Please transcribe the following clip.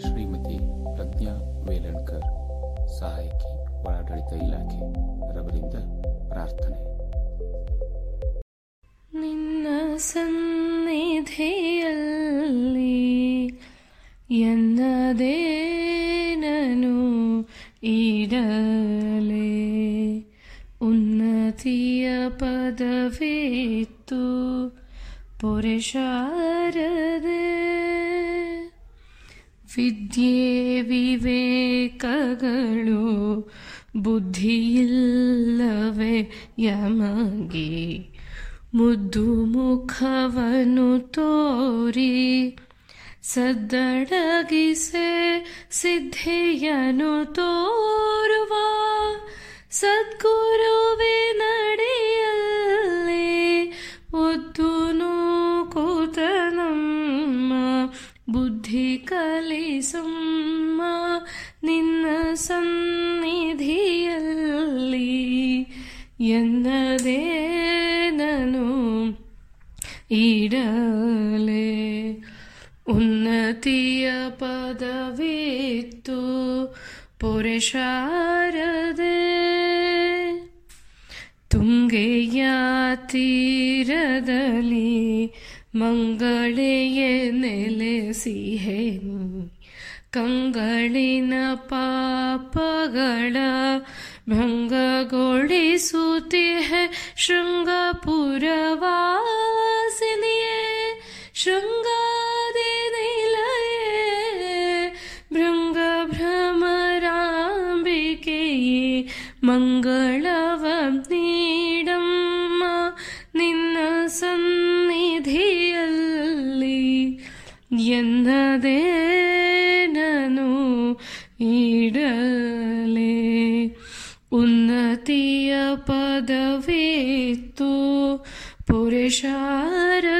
ಶ್ರೀಮತಿ ಪ್ರಜ್ಞಾ ವೇಲಣ್ಕರ್ ಸಹಾಯಕಿ, ಒಳಾಡಳಿತ ಇಲಾಖೆ, ರವರಿಂದ ಪ್ರಾರ್ಥನೆ. ನಿನ್ನ ಸನ್ನಿಧಿಯಲ್ಲಿ ಎನ್ನದೇನನು ಈಡಲೆ. ಉನ್ನತಿಯ ಪದವಿತ್ತು ಪುರುಷಾರದೇ ವಿದ್ಯೆ ವಿವೇಕಗಳು, ಬುದ್ಧಿಯಿಲ್ಲವೇ ಯಮಗೆ. ಮುದ್ದು ಮುಖವನ್ನು ತೋರಿ, ಸದ್ದಡಗಿಸೆ ಸಿದ್ಧಿಯನು ತೋರುವ. ಸದ್ಗುರುವೆ ನಡೆಯಲ್ಲೇ ಒದ್ದು ಕೂತ ನಮ್ಮ ಬುದ್ಧಿ ಕಲಿಸುಮ್ಮ ನಿನ್ನ ಸನ್ನಿಧಿಯಲ್ಲಿ ಎನ್ನದೇ ನಾನು ಇಡಲೆ ಉನ್ನತಿಯ ಪದವಿತ್ತು ಪುರುಷಾರದೆ ತುಂಗೆಯ ತೀರದಲ್ಲಿ ಮಂಗಳೆಯ ನೆಲೆಸಿಹೆನಿ ಕಂಗಳಿನ ಪಾಪಗಳ ಭಂಗಗೊಳಿಸುತ್ತಿಹೆ ಶೃಂಗಪುರವಾಸಿನಿಯೇ ಶೃಂಗಾದಿ ನಿಲಯೇ ಭೃಂಗ ಭ್ರಮರಾಂಬಿಕೆಯೇ ಮಂಗಳವ ಎನ್ನದೇ ನಾನು ಇಡಲೆ. ಉನ್ನತಿಯ ಪದವಿತ್ತು ಪುರುಷಾರದೆ